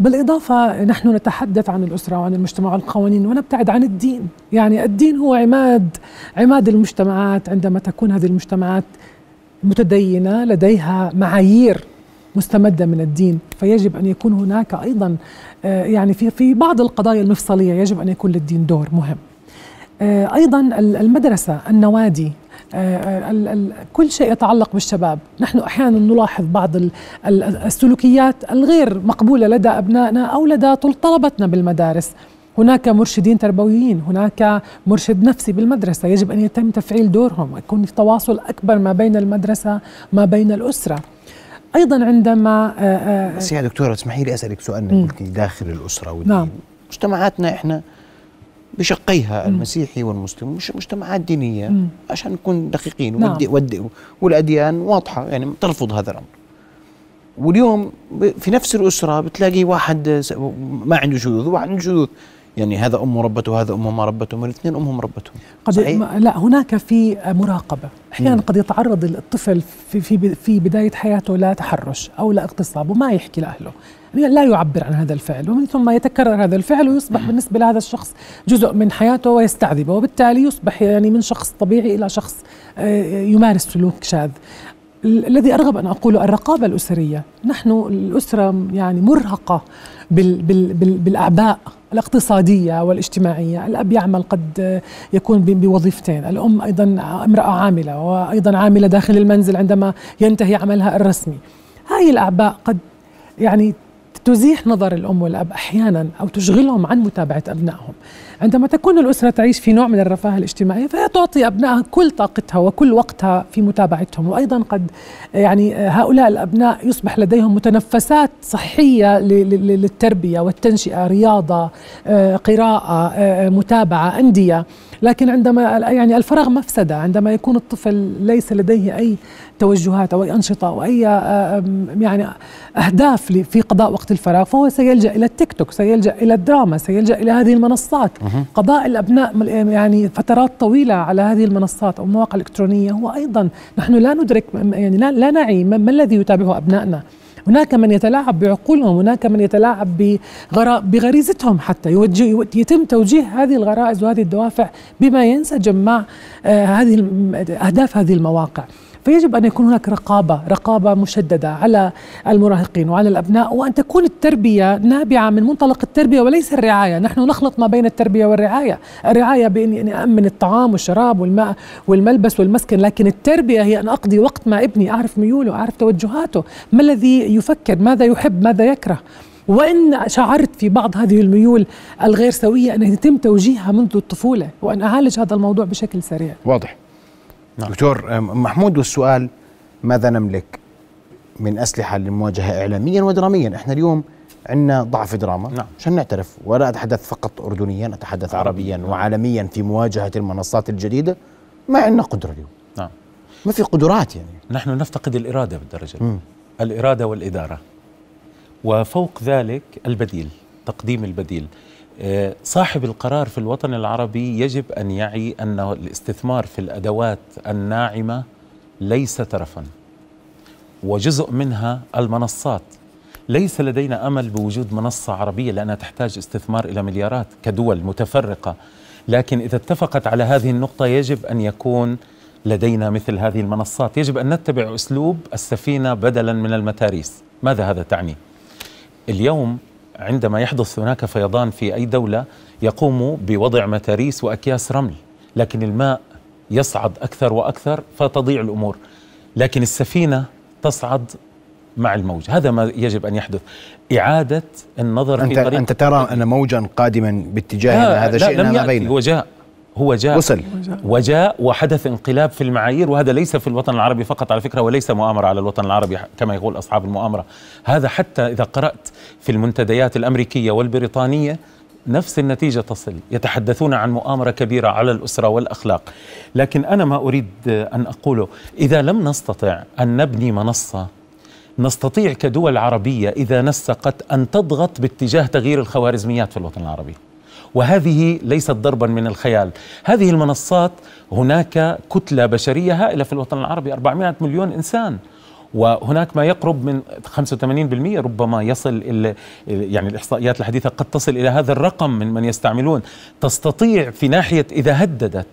C: بالإضافة نحن نتحدث عن الأسرة وعن المجتمع والقوانين ونبتعد عن الدين. يعني الدين هو عماد عماد المجتمعات عندما تكون هذه المجتمعات متدينة لديها معايير مستمدة من الدين فيجب أن يكون هناك أيضا آه، يعني في في بعض القضايا المفصلية يجب أن يكون للدين دور مهم. آه، أيضا ال- المدرسة النوادي آه، كل شيء يتعلق بالشباب. نحن أحيانا نلاحظ بعض ال- ال- السلوكيات الغير مقبولة لدى أبنائنا أو لدى طل- طلبتنا بالمدارس. هناك مرشدين تربويين هناك مرشد نفسي بالمدرسة. يجب أن يتم تفعيل دورهم يكون في تواصل أكبر ما بين المدرسة ما بين الأسرة. أيضا عندما آه، آه،
A: بس يا دكتورة اسمحي لي أسألك سؤال
C: مم.
A: قلتي داخل الأسرة والدين
C: نعم.
A: مجتمعاتنا إحنا بشقيها المسيحي والمسلم مش مجتمعات دينية عشان نكون دقيقين
C: نعم.
A: والدي والدي والأديان واضحة يعني ترفض هذا الأمر واليوم في نفس الأسرة بتلاقي واحد ما عنده شذوذ وواحد عنده شذوذ يعني هذا أمه ربته وهذا أمه ما ربته الاثنين أمهم ربتهم.
C: قد
A: صحيح؟
C: لا هناك في مراقبة. أحيانا قد يتعرض الطفل في في في بداية حياته لتحرش أو لاغتصاب وما يحكي لأهله. يعني لا يعبر عن هذا الفعل ومن ثم يتكرر هذا الفعل ويصبح بالنسبة لهذا الشخص جزء من حياته ويستعذبه وبالتالي يصبح يعني من شخص طبيعي إلى شخص آه، يمارس سلوك شاذ. ال- الذي أرغب أن أقوله الرقابة الأسرية، نحن الأسرة يعني مرهقة بال بال بال بالأعباء. الاقتصادية والاجتماعية، الأب يعمل قد يكون بوظيفتين، الأم أيضا امرأة عاملة وأيضا عاملة داخل المنزل عندما ينتهي عملها الرسمي. هذه الأعباء قد يعني تزيح نظر الأم والأب أحيانا أو تشغلهم عن متابعة أبنائهم. عندما تكون الأسرة تعيش في نوع من الرفاه الاجتماعي فهي تعطي أبنائها كل طاقتها وكل وقتها في متابعتهم وأيضا قد يعني هؤلاء الأبناء يصبح لديهم متنفسات صحية ل- ل- للتربية والتنشئة رياضة آه، آه، لكن عندما يعني الفراغ مفسدة عندما يكون الطفل ليس لديه أي توجهات أو أي أنشطة أو أي آه، يعني أهداف ل- في قضاء وقت الفراغ فهو سيلجأ إلى التيك توك سيلجأ إلى الدراما سيلجأ إلى هذه المنصات. قضاء الأبناء مل- يعني فترات طويلة على هذه المنصات أو المواقع الالكترونيه هو أيضا نحن لا ندرك يعني لا, لا نعي ما ما الذي يتابعه أبنائنا. هناك من يتلاعب بعقولهم هناك من يتلاعب بغريزتهم حتى يوجه يتم توجيه هذه الغرائز وهذه الدوافع بما ينسجم مع آه، هذه أهداف هذه المواقع. فيجب أن يكون هناك رقابة رقابة مشددة على المراهقين وعلى الأبناء وأن تكون التربية نابعة من منطلق التربية وليس الرعاية. نحن نخلط ما بين التربية والرعاية. الرعاية باني اني امن الطعام والشراب والماء والملبس والمسكن لكن التربية هي أن أقضي وقت مع ابني أعرف ميوله أعرف توجهاته. ما الذي يفكر؟ ماذا يحب؟ ماذا يكره؟ وإن شعرت في بعض هذه الميول الغير سوية أن يتم توجيهها منذ الطفولة وأن أعالج هذا الموضوع بشكل سريع.
A: واضح.
D: نعم.
A: دكتور محمود والسؤال ماذا نملك من أسلحة للمواجهة إعلاميا ودراميا؟ إحنا اليوم عندنا ضعف دراما.
D: نعم.
A: عشان نعترف ولا أتحدث فقط أردنيا أتحدث عربيا. وعالميا في مواجهة المنصات الجديدة. ما عندنا قدرة اليوم.
D: نعم.
A: ما في قدرات يعني.
D: نحن نفتقد الإرادة بالدرجة الأولى الإرادة والإدارة. وفوق ذلك البديل تقديم البديل. صاحب القرار في الوطن العربي يجب أن يعي أن الاستثمار في الأدوات الناعمة ليس ترفا وجزء منها المنصات. ليس لدينا أمل بوجود منصة عربية لأنها تحتاج استثمار إلى مليارات كدول متفرقة. لكن إذا اتفقت على هذه النقطة يجب أن يكون لدينا مثل هذه المنصات. يجب أن نتبع أسلوب السفينة بدلا من المتاريس. ماذا هذا تعني؟ اليوم عندما يحدث هناك فيضان في أي دولة يقوم بوضع متاريس وأكياس رمل لكن الماء يصعد أكثر وأكثر فتضيع الأمور لكن السفينة تصعد مع الموج. هذا ما يجب أن يحدث. إعادة النظر
A: أنت
D: في طريق
A: أنت ترى أن موجا قادما باتجاهنا هذا
D: لا
A: شيء
D: لم
A: ما
D: يأتي
A: بين
D: هو جاء هو جاء
A: وصل.
D: وجاء وحدث انقلاب في المعايير وهذا ليس في الوطن العربي فقط على فكرة وليس مؤامرة على الوطن العربي كما يقول أصحاب المؤامرة. هذا حتى إذا قرأت في المنتديات الأمريكية والبريطانية نفس النتيجة تصل. يتحدثون عن مؤامرة كبيرة على الأسرة والأخلاق. لكن أنا ما أريد أن أقوله إذا لم نستطع أن نبني منصة نستطيع كدول عربية إذا نسقت أن تضغط باتجاه تغيير الخوارزميات في الوطن العربي. وهذه ليست ضربا من الخيال. هذه المنصات هناك كتلة بشرية هائلة في الوطن العربي 400 مليون إنسان. وهناك ما يقرب من 85% ربما يصل يعني الإحصائيات الحديثة قد تصل إلى هذا الرقم من من يستعملون. تستطيع في ناحية إذا هددت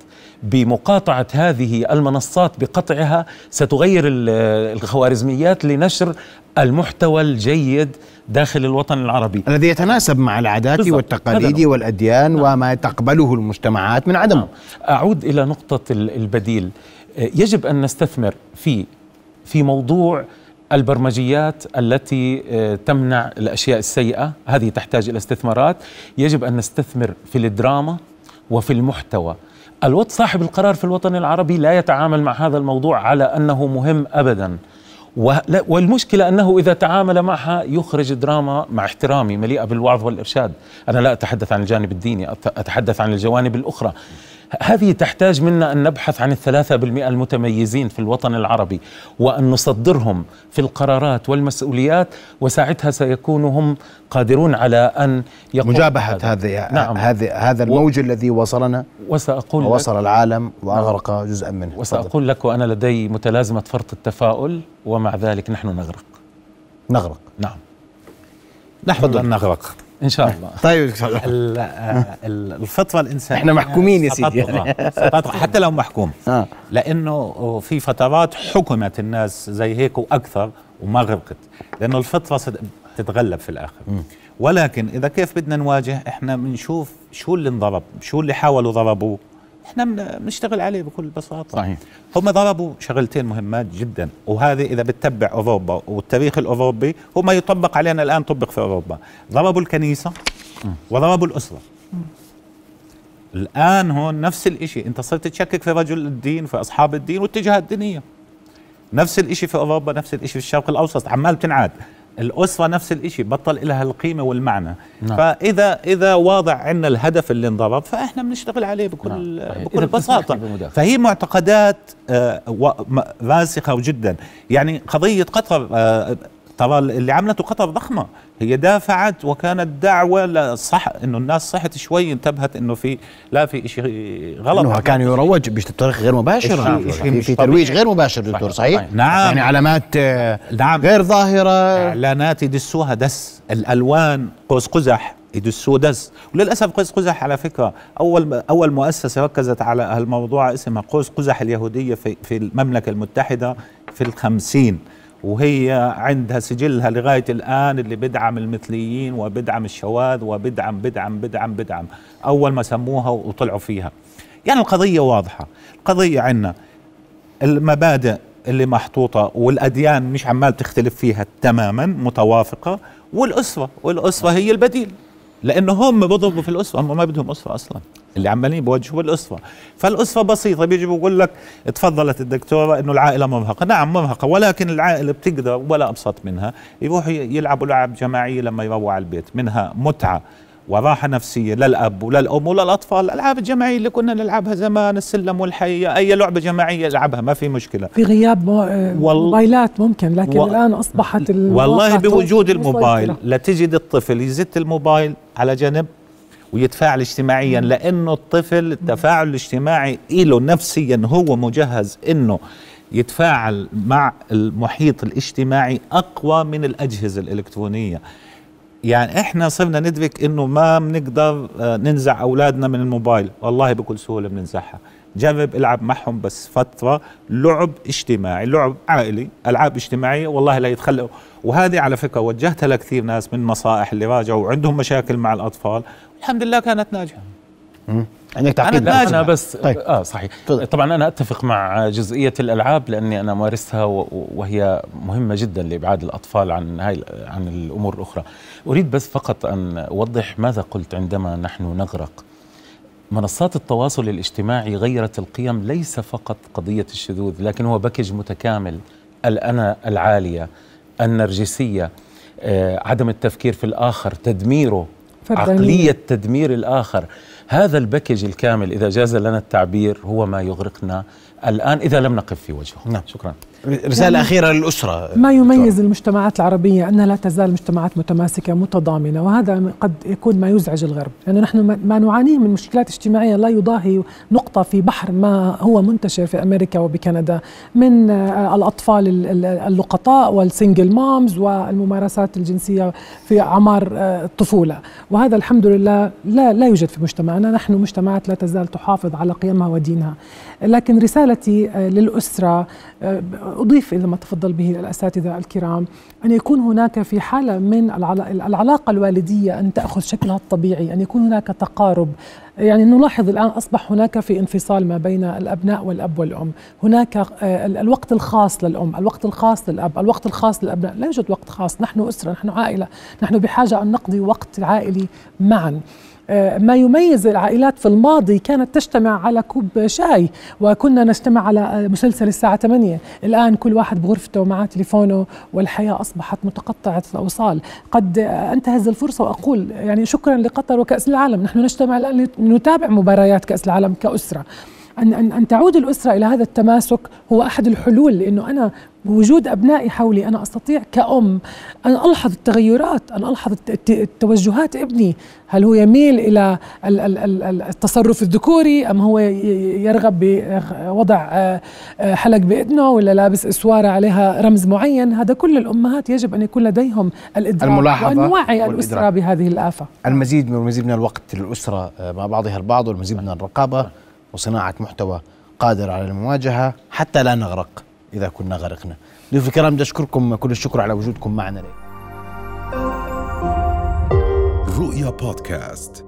D: بمقاطعة هذه المنصات بقطعها ستغير ال- الخوارزميات لنشر المحتوى الجيد داخل الوطن العربي.
A: الذي يتناسب مع العادات
D: بالضبط.
A: والتقاليد. والأديان وما تقبله المجتمعات من عدم.
D: نعم. أعود إلى نقطة ال- البديل. آه، يجب أن نستثمر في في موضوع البرمجيات التي آه، تمنع الأشياء السيئة. هذه تحتاج إلى استثمارات. يجب أن نستثمر في الدراما وفي المحتوى. الوط صاحب القرار في الوطن العربي لا يتعامل مع هذا الموضوع على أنه مهم ولا- والمشكلة أنه إذا تعامل معها يخرج دراما مع احترامي مليئة بالوعظ والإرشاد. أنا لا أتحدث عن الجانب الديني أت- أتحدث عن الجوانب الأخرى. هذه تحتاج منا أن نبحث عن الثلاثة بالمئة المتميزين في الوطن العربي وأن نصدرهم في القرارات والمسؤوليات وساعتها سيكونوا هم قادرون على أن يقوموا
A: مجابهة
D: بهذا.
A: هذه
D: نعم.
A: هذه هذا الموج الذي وصلنا
D: وسأقول لك
A: ووصل العالم وأغرق جزءا منه.
D: وسأقول لك وأنا لدي متلازمة فرط التفاؤل ومع ذلك نحن نغرق
A: نغرق
D: نعم
E: نحن لن نغرق
D: إن شاء الله.
A: طيب
E: ال- آه، ال- الفطره الانسانيه
A: إحنا محكومين يا سيدي.
E: حتى لو محكوم.
A: آه.
E: لأنه في فترات حكمت الناس زي هيك وأكثر وما غرقت. لأنه الفطره تتغلب في الآخر. ولكن إذا كيف بدنا نواجه؟ إحنا بنشوف شو اللي انضرب شو اللي حاولوا ضربوه. إحنا بن- بنشتغل عليه بكل بساطة.
D: صحيح.
E: هم ضربوا شغلتين مهمات جدا وهذه إذا بتتبع أوروبا والتاريخ الأوروبي هو ما يطبق علينا الآن طبق في أوروبا. ضربوا الكنيسة وضربوا الأسرة. الآن هون نفس الشيء أنت صرت تشكك في رجل الدين في أصحاب الدين والاتجاهات الدينية. نفس الشيء في أوروبا نفس الشيء في الشرق الأوسط عمال بتنعاد. الأسرة نفس الشيء بطل لها القيمة والمعنى
D: نعم.
E: فإذا إذا واضع عندنا الهدف اللي انضرب فإحنا بنشتغل عليه بكل
D: نعم،.
E: بكل
D: بساطة.
E: فهي معتقدات آه، راسخة جدا يعني قضية قطر ترى اللي عملته قطر ضخمة هي دافعت وكانت دعوة لصح إنه الناس صحت شوي انتبهت إنه في لا في شيء غلط
A: إنه كان يروج بطريقه غير مباشره في, في ترويج. غير مباشر دكتور
D: صحيح.
A: صحيح؟
D: صحيح.
E: نعم.
A: يعني علامات آه،
E: نعم
A: غير ظاهرة
E: إعلانات يدسوها دس الألوان قوس قزح يدسوه دس وللأسف قوس قزح على فكرة أول أول مؤسسة ركزت على هالموضوع اسمها قوس قزح اليهودية في في المملكة المتحدة في الخمسين وهي عندها سجلها لغاية الآن اللي بدعم المثليين وبدعم الشواذ وبدعم بدعم بدعم بدعم. أول ما سموها وطلعوا فيها. يعني القضية واضحة. القضية عندنا المبادئ اللي محطوطة والأديان مش عمال تختلف فيها تماما متوافقة والأسرة والأسرة هي البديل. لأنه هم بيضربوا في الأسرة هم ما بدهم أسرة أصلا. اللي عمالين بوجهوا الأسرة. فالأسرة بسيطة بيجي بيقول لك تفضلت الدكتورة أنه العائلة مرهقة. نعم مرهقة ولكن العائلة بتقدر ولا أبسط منها. يروحوا يلعبوا لعب جماعية لما يروحوا على البيت منها متعة. وراحة نفسية للأب وللأم وللأطفال الألعاب الجماعية اللي كنا نلعبها زمان السلم والحية أي لعبة جماعية ألعبها ما في مشكلة
C: في غياب. آه، موبايلات ممكن لكن
E: و-
C: الآن أصبحت المواقع
E: والله بوجود. الموبايل لتجد الطفل يزت الموبايل على جنب ويتفاعل اجتماعيا لأنه الطفل التفاعل الاجتماعي له نفسيا هو مجهز إنه يتفاعل مع المحيط الاجتماعي أقوى من الأجهزة الإلكترونية يعني إحنا صرنا ندرك إنه ما بنقدر آه، ننزع أولادنا من الموبايل. والله بكل سهولة بننزعها. جرب إلعب معهم بس فترة. لعب اجتماعي لعب عائلي ألعاب اجتماعية والله لا يتخلوا وهذه على فكرة وجهتها لكثير ناس من نصائح اللي راجعوا وعندهم مشاكل مع الأطفال. الحمد لله كانت ناجحة.
A: عندك تعقيب؟
E: أنا.
D: أنا بس
A: طيب.
D: آه صحيح.
A: تفضل.
D: طبعا أنا أتفق مع جزئية الألعاب لأني أنا مارستها وهي مهمة جدا لإبعاد الأطفال عن هاي عن الأمور الأخرى. أريد بس فقط أن أوضح ماذا قلت عندما نحن نغرق. منصات التواصل الاجتماعي غيرت القيم ليس فقط قضية الشذوذ لكن هو package متكامل. الأنا العالية النرجسية آه، عدم التفكير في الآخر تدميره
C: فردانية.
D: عقلية تدمير الآخر. هذا ال package الكامل إذا جاز لنا التعبير هو ما يغرقنا الآن إذا لم نقف في وجهه.
A: نعم.
D: شكرا.
A: رسالة أخيرة للأسرة.
C: ما يميز المجتمعات العربية أنها لا تزال مجتمعات متماسكة متضامنة وهذا قد يكون ما يزعج الغرب. لأنه نحن ما- نعانيه من مشكلات اجتماعية لا يضاهي نقطة في بحر ما هو منتشر في أمريكا وبكندا من آه، الأطفال ال- ال- اللقطاء والسنجل مامز والممارسات الجنسية في أعمار آه، الطفولة وهذا الحمد لله لا, لا يوجد في مجتمعنا. نحن مجتمعات لا تزال تحافظ على قيمها ودينها. لكن رسالتي آه، للأسرة آه، أضيف إلى ما تفضل به الأساتذة الكرام أن يكون هناك في حالة من العلا- العلاقة الوالدية أن تأخذ شكلها الطبيعي أن يكون هناك تقارب. يعني نلاحظ الآن أصبح هناك في انفصال ما بين الأبناء والأب والأم. هناك آه، ال- الوقت الخاص للأم الوقت الخاص للأب الوقت الخاص للأبناء. لا يوجد وقت خاص نحن أسرة نحن عائلة. نحن بحاجة أن نقضي وقت عائلي معا. آه، ما يميز العائلات في الماضي كانت تجتمع على كوب شاي وكنا نجتمع على مسلسل الساعة 8 الآن كل واحد بغرفته معه تليفونه والحياة أصبحت متقطعة الأوصال. قد أنتهز الفرصة وأقول يعني شكرا لقطر وكأس العالم. نحن نجتمع الآن نتابع مباريات كأس العالم كأسرة. أن, أن, أن تعود الأسرة إلى هذا التماسك هو أحد الحلول لأنه أنا بوجود أبنائي حولي أنا أستطيع كأم أن ألحظ التغيرات أن ألحظ توجهات ابني. هل هو يميل إلى التصرف الذكوري أم هو يرغب بوضع آه، آه، حلق بإذنه ولا لابس إسوارة عليها رمز معين؟ هذا كل الأمهات يجب أن يكون لديهم الإدراك
A: الملاحظة
C: وأن نوعي الأسرة بهذه الآفة.
A: المزيد من المزيد من الوقت للأسرة آه، مع بعضها البعض والمزيد من الرقابة. وصناعة محتوى قادر على المواجهة حتى لا نغرق إذا كنا غرقنا. ضيوف الكرام بدي أشكركم كل الشكر على وجودكم معنا
B: رؤيا بودكاست.